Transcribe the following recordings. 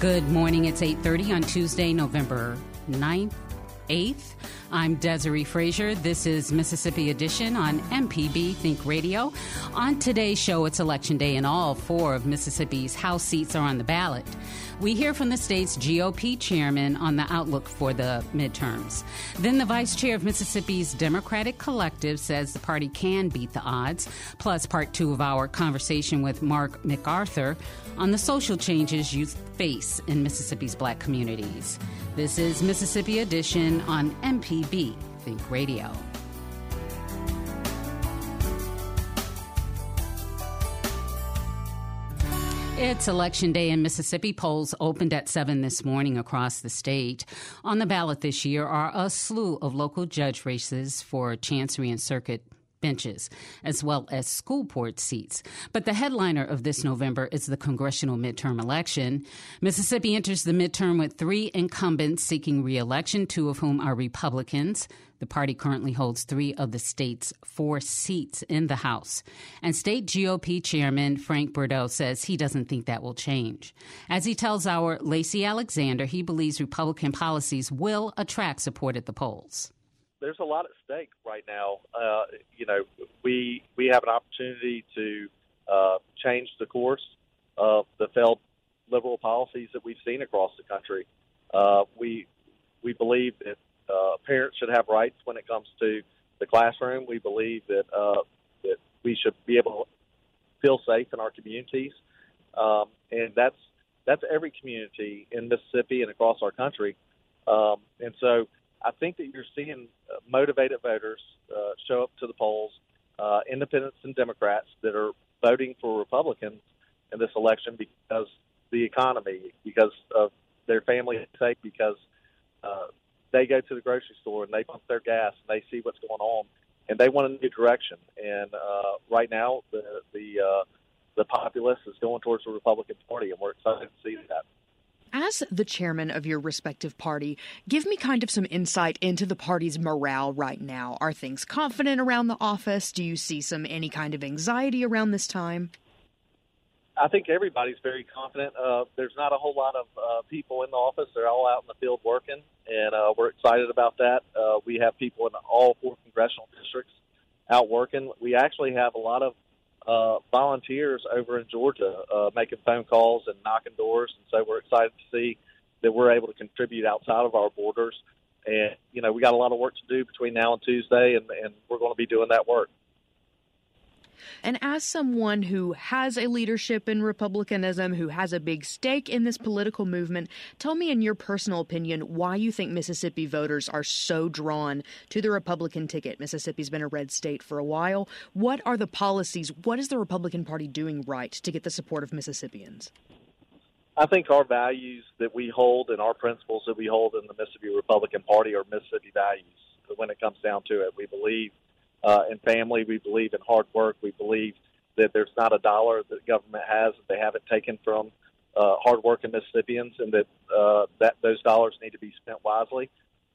Good morning. It's 8:30 on Tuesday, November 9th, 8th. I'm Desare Frazier. This is Mississippi Edition on MPB Think Radio. On today's show, it's Election Day, and all four of Mississippi's House seats are on the ballot. We hear from the state's GOP chairman on the outlook for the midterms. Then the vice chair of Mississippi's Democratic Collective says the party can beat the odds. Plus, part two of our conversation with Mark McArthur on the social changes youth face in Mississippi's black communities. This is Mississippi Edition on MPB Think Radio. It's election day in Mississippi. Polls opened at 7 this morning across the state. On the ballot this year are a slew of local judge races for Chancery and Circuit benches, as well as school board seats. But the headliner of this November is the congressional midterm election. Mississippi enters the midterm with three incumbents seeking reelection, two of whom are Republicans. The party currently holds three of the state's four seats in the House. And state GOP chairman Frank Bordeaux says he doesn't think that will change. As he tells our Lacey Alexander, he believes Republican policies will attract support at the polls there's a lot at stake right now. Uh, you know, we we have an opportunity to uh, change the course of the failed liberal policies that we've seen across the country. Uh, we we believe that uh, parents should have rights when it comes to the classroom. We believe that uh, that we should be able to feel safe in our communities, um, and that's that's every community in Mississippi and across our country. Um, and so I think that you're seeing uh, motivated voters uh, show up to the polls, uh, independents and Democrats that are voting for Republicans in this election because the economy, because of their family's sake, because uh, they go to the grocery store and they pump their gas and they see what's going on and they want a new direction. And uh, right now, the the uh, the populace is going towards the Republican Party, and we're excited to see that. As the chairman of your respective party, give me kind of some insight into the party's morale right now. Are things confident around the office? Do you see some any kind of anxiety around this time? I think everybody's very confident. Uh, there's not a whole lot of uh, people in the office; they're all out in the field working, and uh, we're excited about that. Uh, we have people in all four congressional districts out working. We actually have a lot of uh, volunteers over in Georgia uh, making phone calls and knocking doors, and so we're excited to see that we're able to contribute outside of our borders. And you know, we got a lot of work to do between now and Tuesday, and, and we're going to be doing that work. And as someone who has a leadership in Republicanism, who has a big stake in this political movement, tell me, in your personal opinion, why you think Mississippi voters are so drawn to the Republican ticket. Mississippi's been a red state for a while. What are the policies? What is the Republican Party doing right to get the support of Mississippians? I think our values that we hold and our principles that we hold in the Mississippi Republican Party are Mississippi values. When it comes down to it, we believe uh, in family. We believe in hard work. We believe that there's not a dollar that government has that they haven't taken from uh, hardworking Mississippians, and that uh, that those dollars need to be spent wisely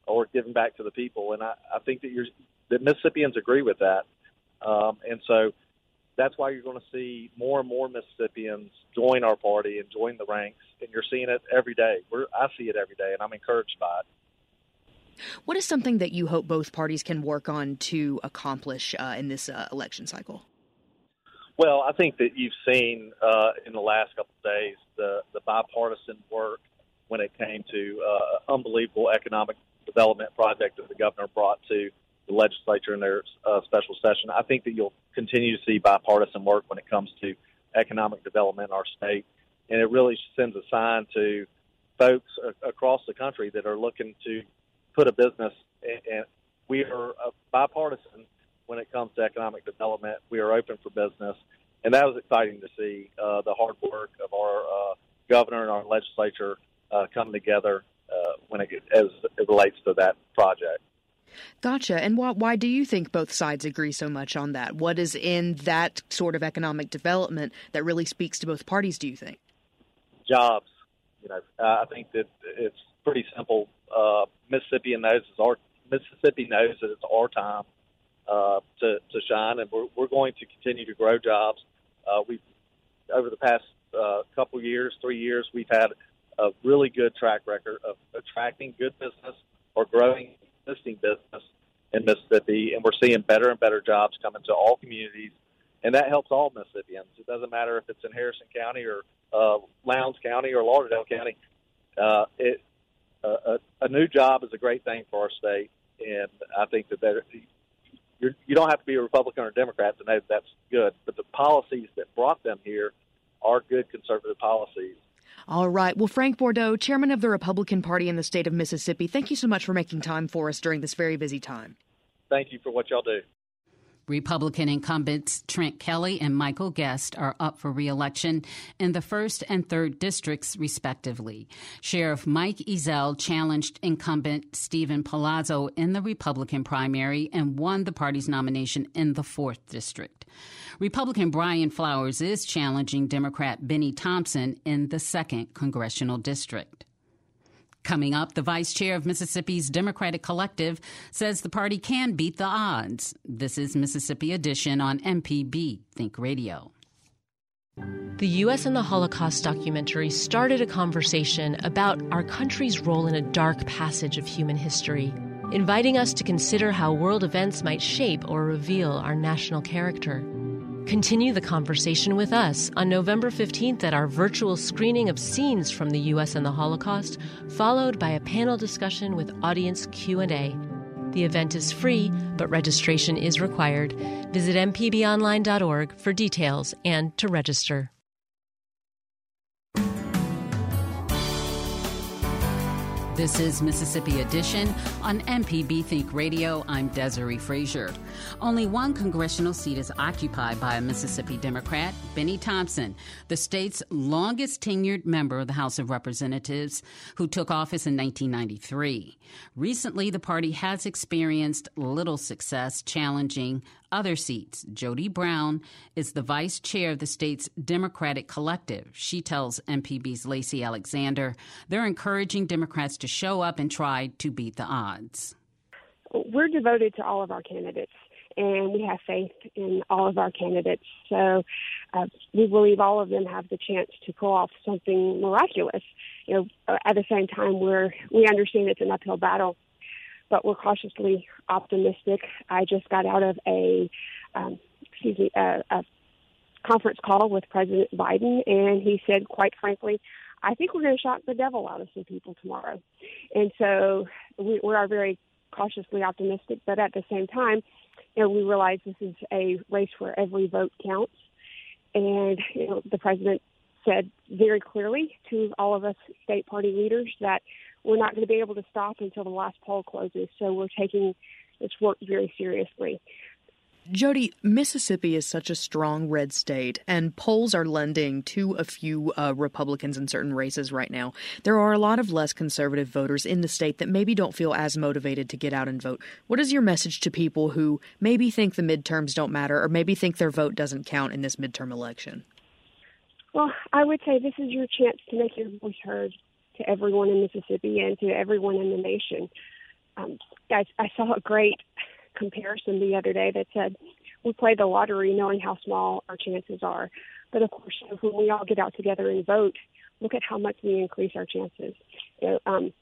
or given back to the people. And I, I think that you're that Mississippians agree with that, um, and so that's why you're going to see more and more Mississippians join our party and join the ranks, and you're seeing it every day. We're, I see it every day, and I'm encouraged by it. What is something that you hope both parties can work on to accomplish uh, in this uh, election cycle? Well, I think that you've seen uh, in the last couple of days the, the bipartisan work when it came to uh, unbelievable economic development project that the governor brought to the legislature in their uh, special session. I think that you'll continue to see bipartisan work when it comes to economic development in our state, and it really sends a sign to folks across the country that are looking to put a business. And we are bipartisan when it comes to economic development. We are open for business, and that was exciting to see uh, the hard work of our uh, governor and our legislature uh, come together uh, when it as it relates to that project. Gotcha. And why, why do you think both sides agree so much on that? What is in that sort of economic development that really speaks to both parties? Do you think? Jobs. You know, I think that it's pretty simple. Uh, Mississippi knows it's our Mississippi knows that it's our time uh, to to shine, and we're we're going to continue to grow jobs. Uh, we over the past uh, couple years, three years, we've had a really good track record of attracting good business or growing existing business in Mississippi, and we're seeing better and better jobs come into all communities, and that helps all Mississippians. It doesn't matter if it's in Harrison County or uh, Lowndes County or Lauderdale County. Uh, it a, a new job is a great thing for our state, and I think that there, you're, you don't have to be a Republican or Democrat to know that that's good. But the policies that brought them here are good conservative policies. All right. Well, Frank Bordeaux, chairman of the Republican Party in the state of Mississippi, thank you so much for making time for us during this very busy time. Thank you for what y'all do. Republican incumbents Trent Kelly and Michael Guest are up for reelection in the 1st and 3rd districts, respectively. Sheriff Mike Ezell challenged incumbent Steven Palazzo in the Republican primary and won the party's nomination in the 4th district. Republican Brian Flowers is challenging Democrat Benny Thompson in the 2nd congressional district. Coming up, the vice chair of Mississippi's Democratic Collective says the party can beat the odds. This is Mississippi Edition on MPB Think Radio. The U.S. and the Holocaust documentary started a conversation about our country's role in a dark passage of human history, inviting us to consider how world events might shape or reveal our national character. Continue the conversation with us on November 15th at our virtual screening of scenes from the US and the Holocaust, followed by a panel discussion with audience Q&A. The event is free, but registration is required. Visit mpbonline.org for details and to register. This is Mississippi Edition on MPB Think Radio. I'm Desare Frazier. Only one congressional seat is occupied by a Mississippi Democrat, Benny Thompson, the state's longest tenured member of the House of Representatives, who took office in 1993. Recently, the party has experienced little success challenging other seats. Jody Brown is the vice chair of the state's Democratic Collective. She tells MPB's Lacey Alexander they're encouraging Democrats to show up and try to beat the odds. We're devoted to all of our candidates and we have faith in all of our candidates. So uh, we believe all of them have the chance to pull off something miraculous. You know, at the same time, we're we understand it's an uphill battle, but we're cautiously optimistic. I just got out of a um, excuse me a, a conference call with President Biden, and he said, quite frankly. I think we're going to shock the devil out of some people tomorrow. And so we, we are very cautiously optimistic, but at the same time, you know, we realize this is a race where every vote counts. And you know, the president said very clearly to all of us state party leaders that we're not going to be able to stop until the last poll closes. So we're taking this work very seriously. Jody, Mississippi is such a strong red state, and polls are lending to a few uh, Republicans in certain races right now. There are a lot of less conservative voters in the state that maybe don't feel as motivated to get out and vote. What is your message to people who maybe think the midterms don't matter or maybe think their vote doesn't count in this midterm election? Well, I would say this is your chance to make your voice heard to everyone in Mississippi and to everyone in the nation. Um, guys, I saw a great comparison the other day that said we play the lottery knowing how small our chances are. But of course, when we all get out together and vote, look at how much we increase our chances. You know, um,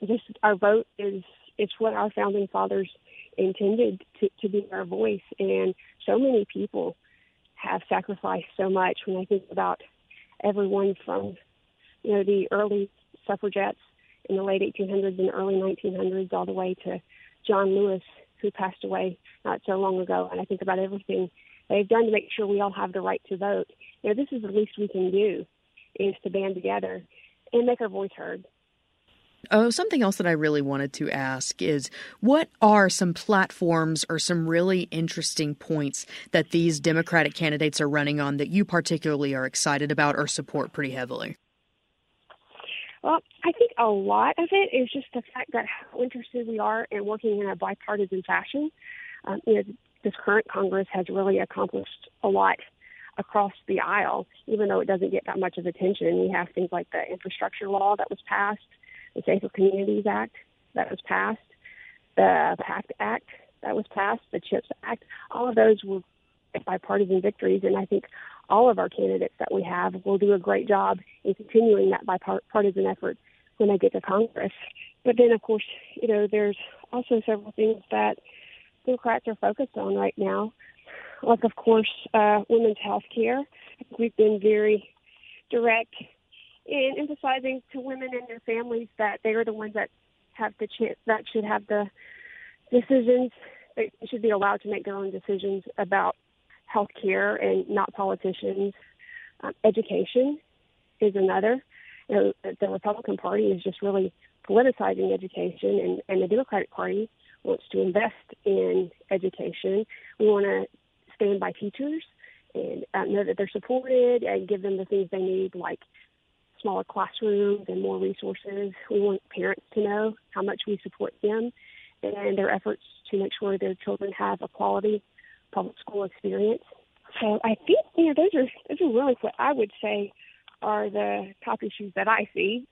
this our vote is it's what our founding fathers intended to, to be our voice. And so many people have sacrificed so much when I think about everyone from, you know, the early suffragettes in the late 1800s and early 1900s all the way to John Lewis, who passed away not so long ago. And I think about everything they've done to make sure we all have the right to vote. You know, this is the least we can do is to band together and make our voice heard. Oh, something else that I really wanted to ask is what are some platforms or some really interesting points that these Democratic candidates are running on that you particularly are excited about or support pretty heavily? Well, I think a lot of it is just the fact that how interested we are in working in a bipartisan fashion. Um, you know, this current Congress has really accomplished a lot across the aisle, even though it doesn't get that much of attention. We have things like the infrastructure law that was passed the Safer Communities Act that was passed, the PACT Act that was passed, the CHIPS Act. All of those were bipartisan victories, and I think all of our candidates that we have will do a great job in continuing that bipartisan effort when they get to Congress. But then, of course, you know, there's also several things that Democrats are focused on right now, like, of course, uh, women's health care. We've been very direct in emphasizing to women and their families that they are the ones that have the chance that should have the decisions. They should be allowed to make their own decisions about health care and not politicians. Um, education is another. You know, the Republican Party is just really politicizing education, and, and the Democratic Party wants to invest in education. We want to stand by teachers and uh, know that they're supported and give them the things they need, like smaller classrooms and more resources. We want parents to know how much we support them and their efforts to make sure their children have a quality public school experience. So I think you know those are those are really what I would say are the top issues that I see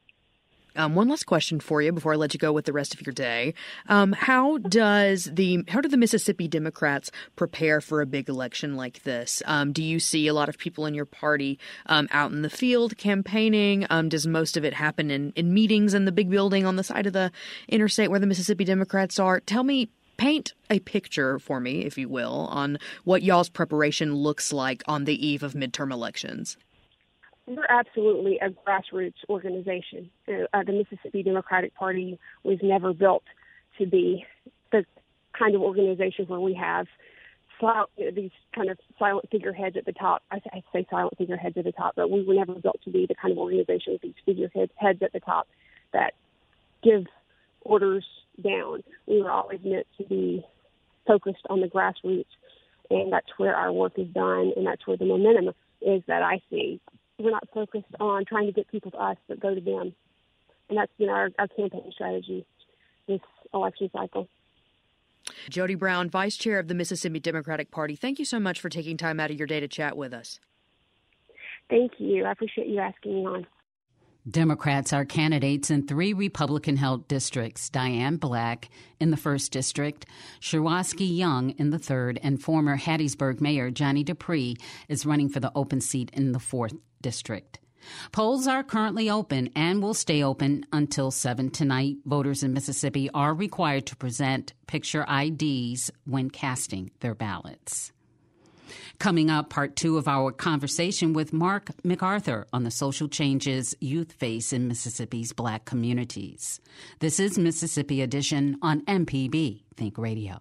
um, one last question for you before I let you go with the rest of your day. Um, how does the how do the Mississippi Democrats prepare for a big election like this? Um, do you see a lot of people in your party um, out in the field campaigning? Um, does most of it happen in, in meetings in the big building on the side of the interstate where the Mississippi Democrats are? Tell me paint a picture for me, if you will, on what y'all's preparation looks like on the eve of midterm elections we're absolutely a grassroots organization. Uh, the Mississippi Democratic Party was never built to be the kind of organization where we have silent, these kind of silent figureheads at the top. I, I say silent figureheads at the top, but we were never built to be the kind of organization with these figureheads heads at the top that give orders down. We were always meant to be focused on the grassroots, and that's where our work is done, and that's where the momentum is that I see we're not focused on trying to get people to us, but go to them. And that's been our, our campaign strategy this election cycle. Jody Brown, Vice Chair of the Mississippi Democratic Party, thank you so much for taking time out of your day to chat with us. Thank you. I appreciate you asking me on. Democrats are candidates in three Republican held districts Diane Black in the first district, Shuwaski Young in the third, and former Hattiesburg Mayor Johnny DuPree is running for the open seat in the fourth district. Polls are currently open and will stay open until 7 tonight. Voters in Mississippi are required to present picture IDs when casting their ballots. Coming up, part two of our conversation with Mark McArthur on the social changes youth face in Mississippi's black communities. This is Mississippi Edition on MPB Think Radio.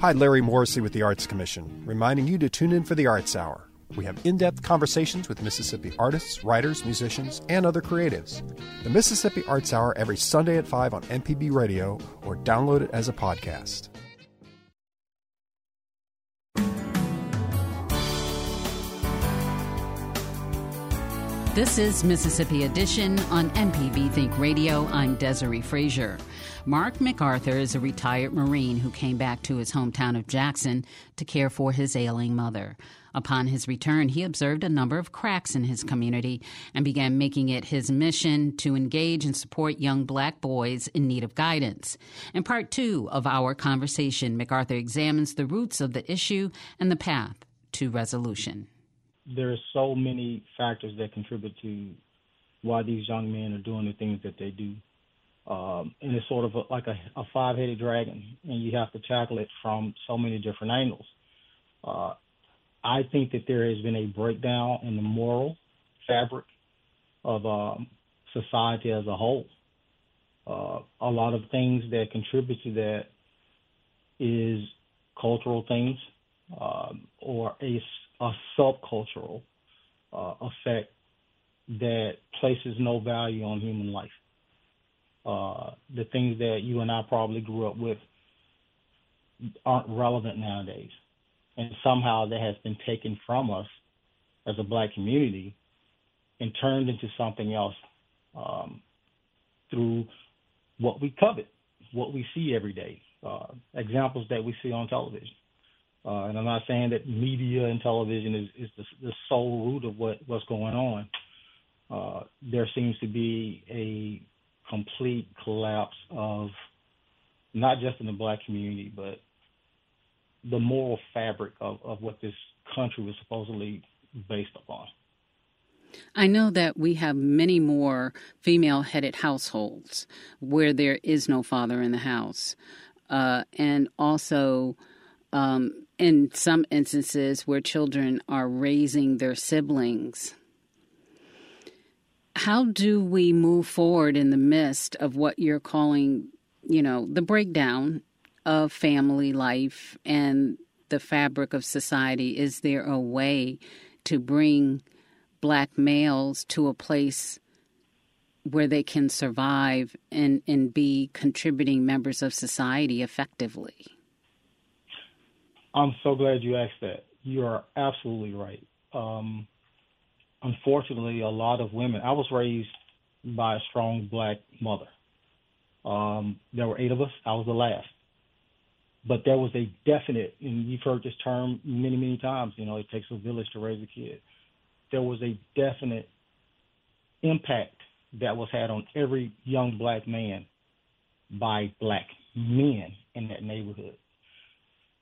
Hi, Larry Morrissey with the Arts Commission, reminding you to tune in for the Arts Hour. We have in depth conversations with Mississippi artists, writers, musicians, and other creatives. The Mississippi Arts Hour every Sunday at 5 on MPB Radio or download it as a podcast. This is Mississippi Edition on MPB Think Radio. I'm Desare Frazier. Mark McArthur is a retired Marine who came back to his hometown of Jackson to care for his ailing mother. Upon his return, he observed a number of cracks in his community and began making it his mission to engage and support young black boys in need of guidance. In part two of our conversation, McArthur examines the roots of the issue and the path to resolution. There are so many factors that contribute to why these young men are doing the things that they do. Um, and it's sort of a, like a, a five-headed dragon, and you have to tackle it from so many different angles. Uh, I think that there has been a breakdown in the moral fabric of um, society as a whole. Uh, a lot of things that contribute to that is cultural things um, or a, a subcultural uh, effect that places no value on human life. Uh, the things that you and I probably grew up with aren't relevant nowadays and somehow that has been taken from us as a black community and turned into something else um, through what we covet, what we see every day, uh, examples that we see on television. Uh, and I'm not saying that media and television is, is the, the sole root of what, what's going on. Uh, there seems to be a complete collapse of not just in the black community, but the moral fabric of, of what this country was supposedly based upon. I know that we have many more female headed households where there is no father in the house. Uh, and also, um, in some instances where children are raising their siblings. How do we move forward in the midst of what you're calling, you know, the breakdown of family life and the fabric of society? Is there a way to bring black males to a place where they can survive and, and be contributing members of society effectively? I'm so glad you asked that. You are absolutely right. Um, unfortunately, a lot of women, I was raised by a strong black mother. Um, there were eight of us, I was the last but there was a definite, and you've heard this term many, many times, you know, it takes a village to raise a kid. There was a definite impact that was had on every young black man by black men in that neighborhood.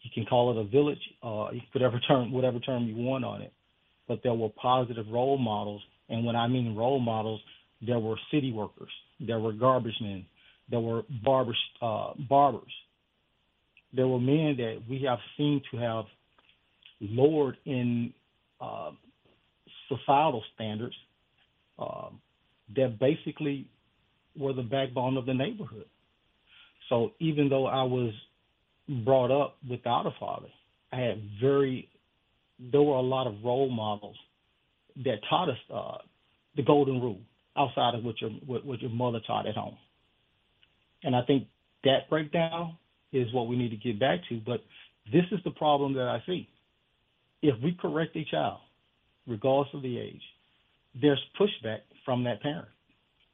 You can call it a village, uh, whatever term, whatever term you want on it, but there were positive role models, and when I mean role models, there were city workers, there were garbage men, there were barbers, uh, barbers, there were men that we have seen to have lowered in uh, societal standards uh, that basically were the backbone of the neighborhood. So even though I was brought up without a father, I had very there were a lot of role models that taught us uh, the golden rule outside of what your what, what your mother taught at home. And I think that breakdown is what we need to get back to. But this is the problem that I see. If we correct a child, regardless of the age, there's pushback from that parent.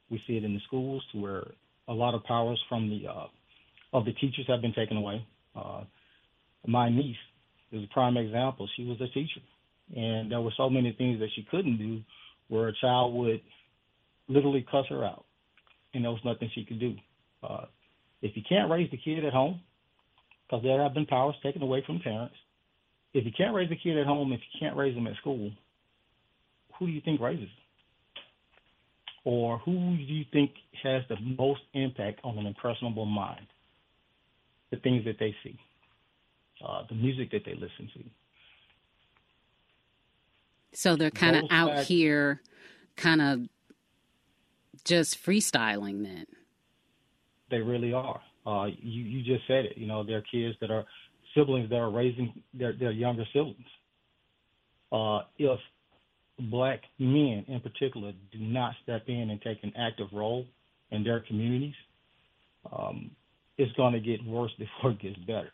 We see it in the schools to where a lot of powers from the uh, of the teachers have been taken away. Uh, my niece is a prime example. She was a teacher, and there were so many things that she couldn't do where a child would literally cuss her out, and there was nothing she could do. Uh, if you can't raise the kid at home, because there have been powers taken away from parents. If you can't raise a kid at home, if you can't raise them at school, who do you think raises them? Or who do you think has the most impact on an impressionable mind? The things that they see, uh, the music that they listen to. So they're kind of out facts, here, kind of just freestyling then. They really are. Uh, you you just said it. You know, there are kids that are siblings that are raising their their younger siblings. Uh, if black men in particular do not step in and take an active role in their communities, um, it's going to get worse before it gets better.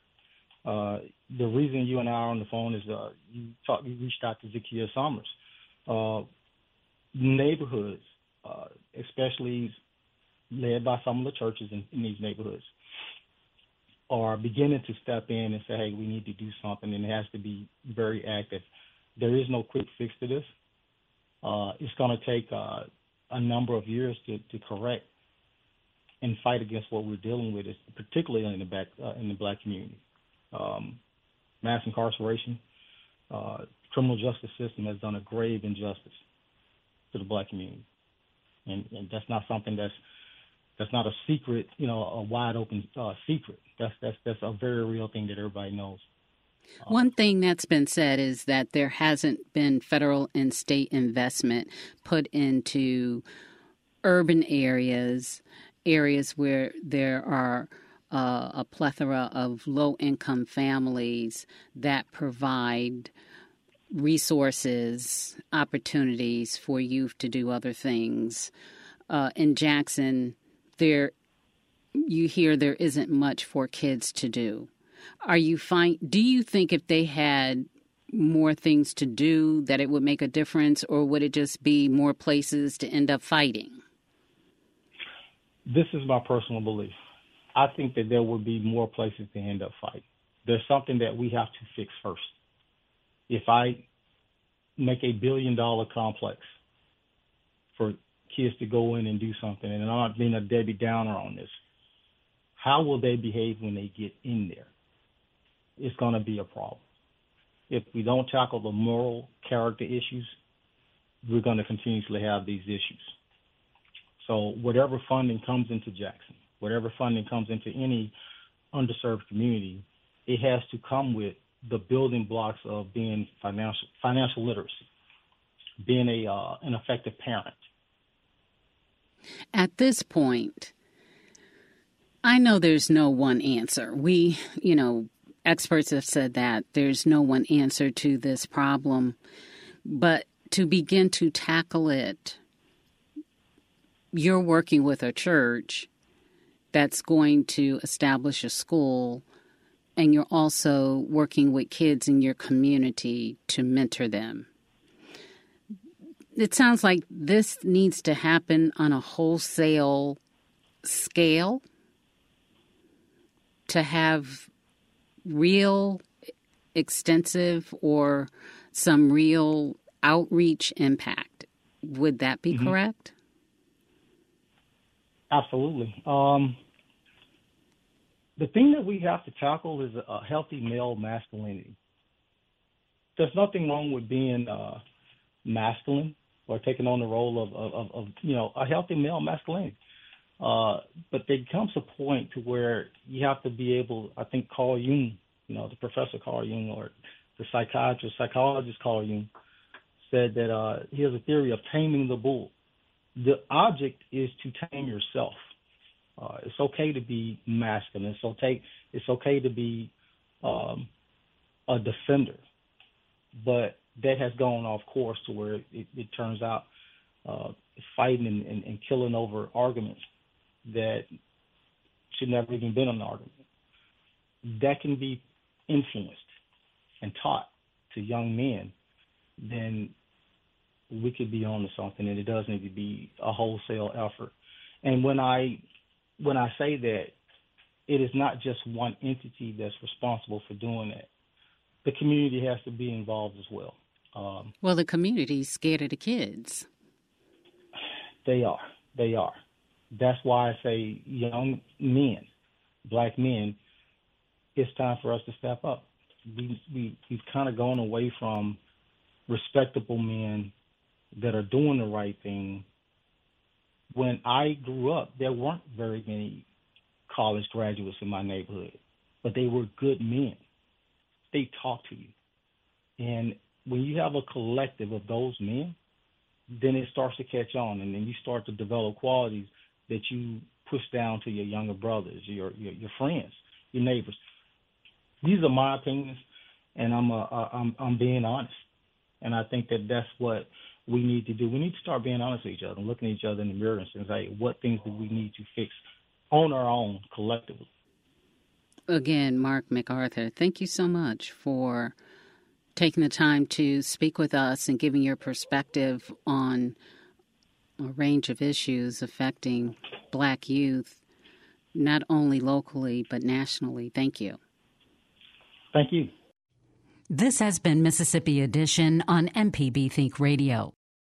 Uh, the reason you and I are on the phone is uh, you you reached out to Zakiya Summers. Uh, neighborhoods, uh, especially led by some of the churches in, in these neighborhoods, are beginning to step in and say, hey, we need to do something, and it has to be very active. There is no quick fix to this. Uh, it's going to take uh, a number of years to, to correct and fight against what we're dealing with, particularly in the back uh, in the black community. Um, mass incarceration, uh, criminal justice system has done a grave injustice to the black community, and, and that's not something that's that's not a secret, you know, a wide open uh, secret. That's that's that's a very real thing that everybody knows. One thing that's been said is that there hasn't been federal and state investment put into urban areas, areas where there are uh, a plethora of low income families that provide resources, opportunities for youth to do other things. Uh, in Jackson, there you hear there isn't much for kids to do. Are you fine? Do you think if they had more things to do that it would make a difference, or would it just be more places to end up fighting? This is my personal belief. I think that there would be more places to end up fighting. There's something that we have to fix first. If I make a billion dollar complex for kids to go in and do something, and I'm not being a Debbie Downer on this, how will they behave when they get in there? It's going to be a problem. If we don't tackle the moral character issues, we're going to continuously have these issues. So whatever funding comes into Jackson, whatever funding comes into any underserved community, it has to come with the building blocks of being financial financial literacy, being a uh, an effective parent. At this point, I know there's no one answer. We, you know, experts have said that there's no one answer to this problem, but to begin to tackle it, you're working with a church that's going to establish a school and you're also working with kids in your community to mentor them. It sounds like this needs to happen on a wholesale scale to have real, extensive, or some real outreach impact. Would that be mm-hmm. correct? Absolutely. Um, the thing that we have to tackle is a healthy male masculinity. There's nothing wrong with being uh, masculine or taking on the role of, of, of, you know a healthy male masculinity. Uh, but there comes a point to where you have to be able. I think Carl Jung, you know, the professor Carl Jung or the psychiatrist, psychologist Carl Jung, said that uh, he has a theory of taming the bull. The object is to tame yourself. Uh, it's okay to be masculine. It's okay. It's okay to be um, a defender, but that has gone off course to where it, it turns out uh, fighting and, and, and, killing over arguments that should never even been an argument. That can be influenced and taught to young men, then we could be on to something, and it does need to be a wholesale effort. And when I when I say that, it is not just one entity that's responsible for doing that. The community has to be involved as well. Um, well, the community's scared of the kids. They are. They are. That's why I say young men, black men, it's time for us to step up. We, we, we've kind of gone away from respectable men that are doing the right thing when I grew up, there weren't very many college graduates in my neighborhood, but they were good men. They talked to you. And when you have a collective of those men, then it starts to catch on, and then you start to develop qualities that you push down to your younger brothers, your your, your friends, your neighbors. These are my opinions, and I'm a, I'm I'm being honest, and I think that that's what we need to do. We need to start being honest with each other and looking at each other in the mirror and saying, hey, what things do we need to fix on our own collectively? Again, Mark McArthur, thank you so much for taking the time to speak with us and giving your perspective on a range of issues affecting black youth, not only locally, but nationally. Thank you. Thank you. This has been Mississippi Edition on MPB Think Radio.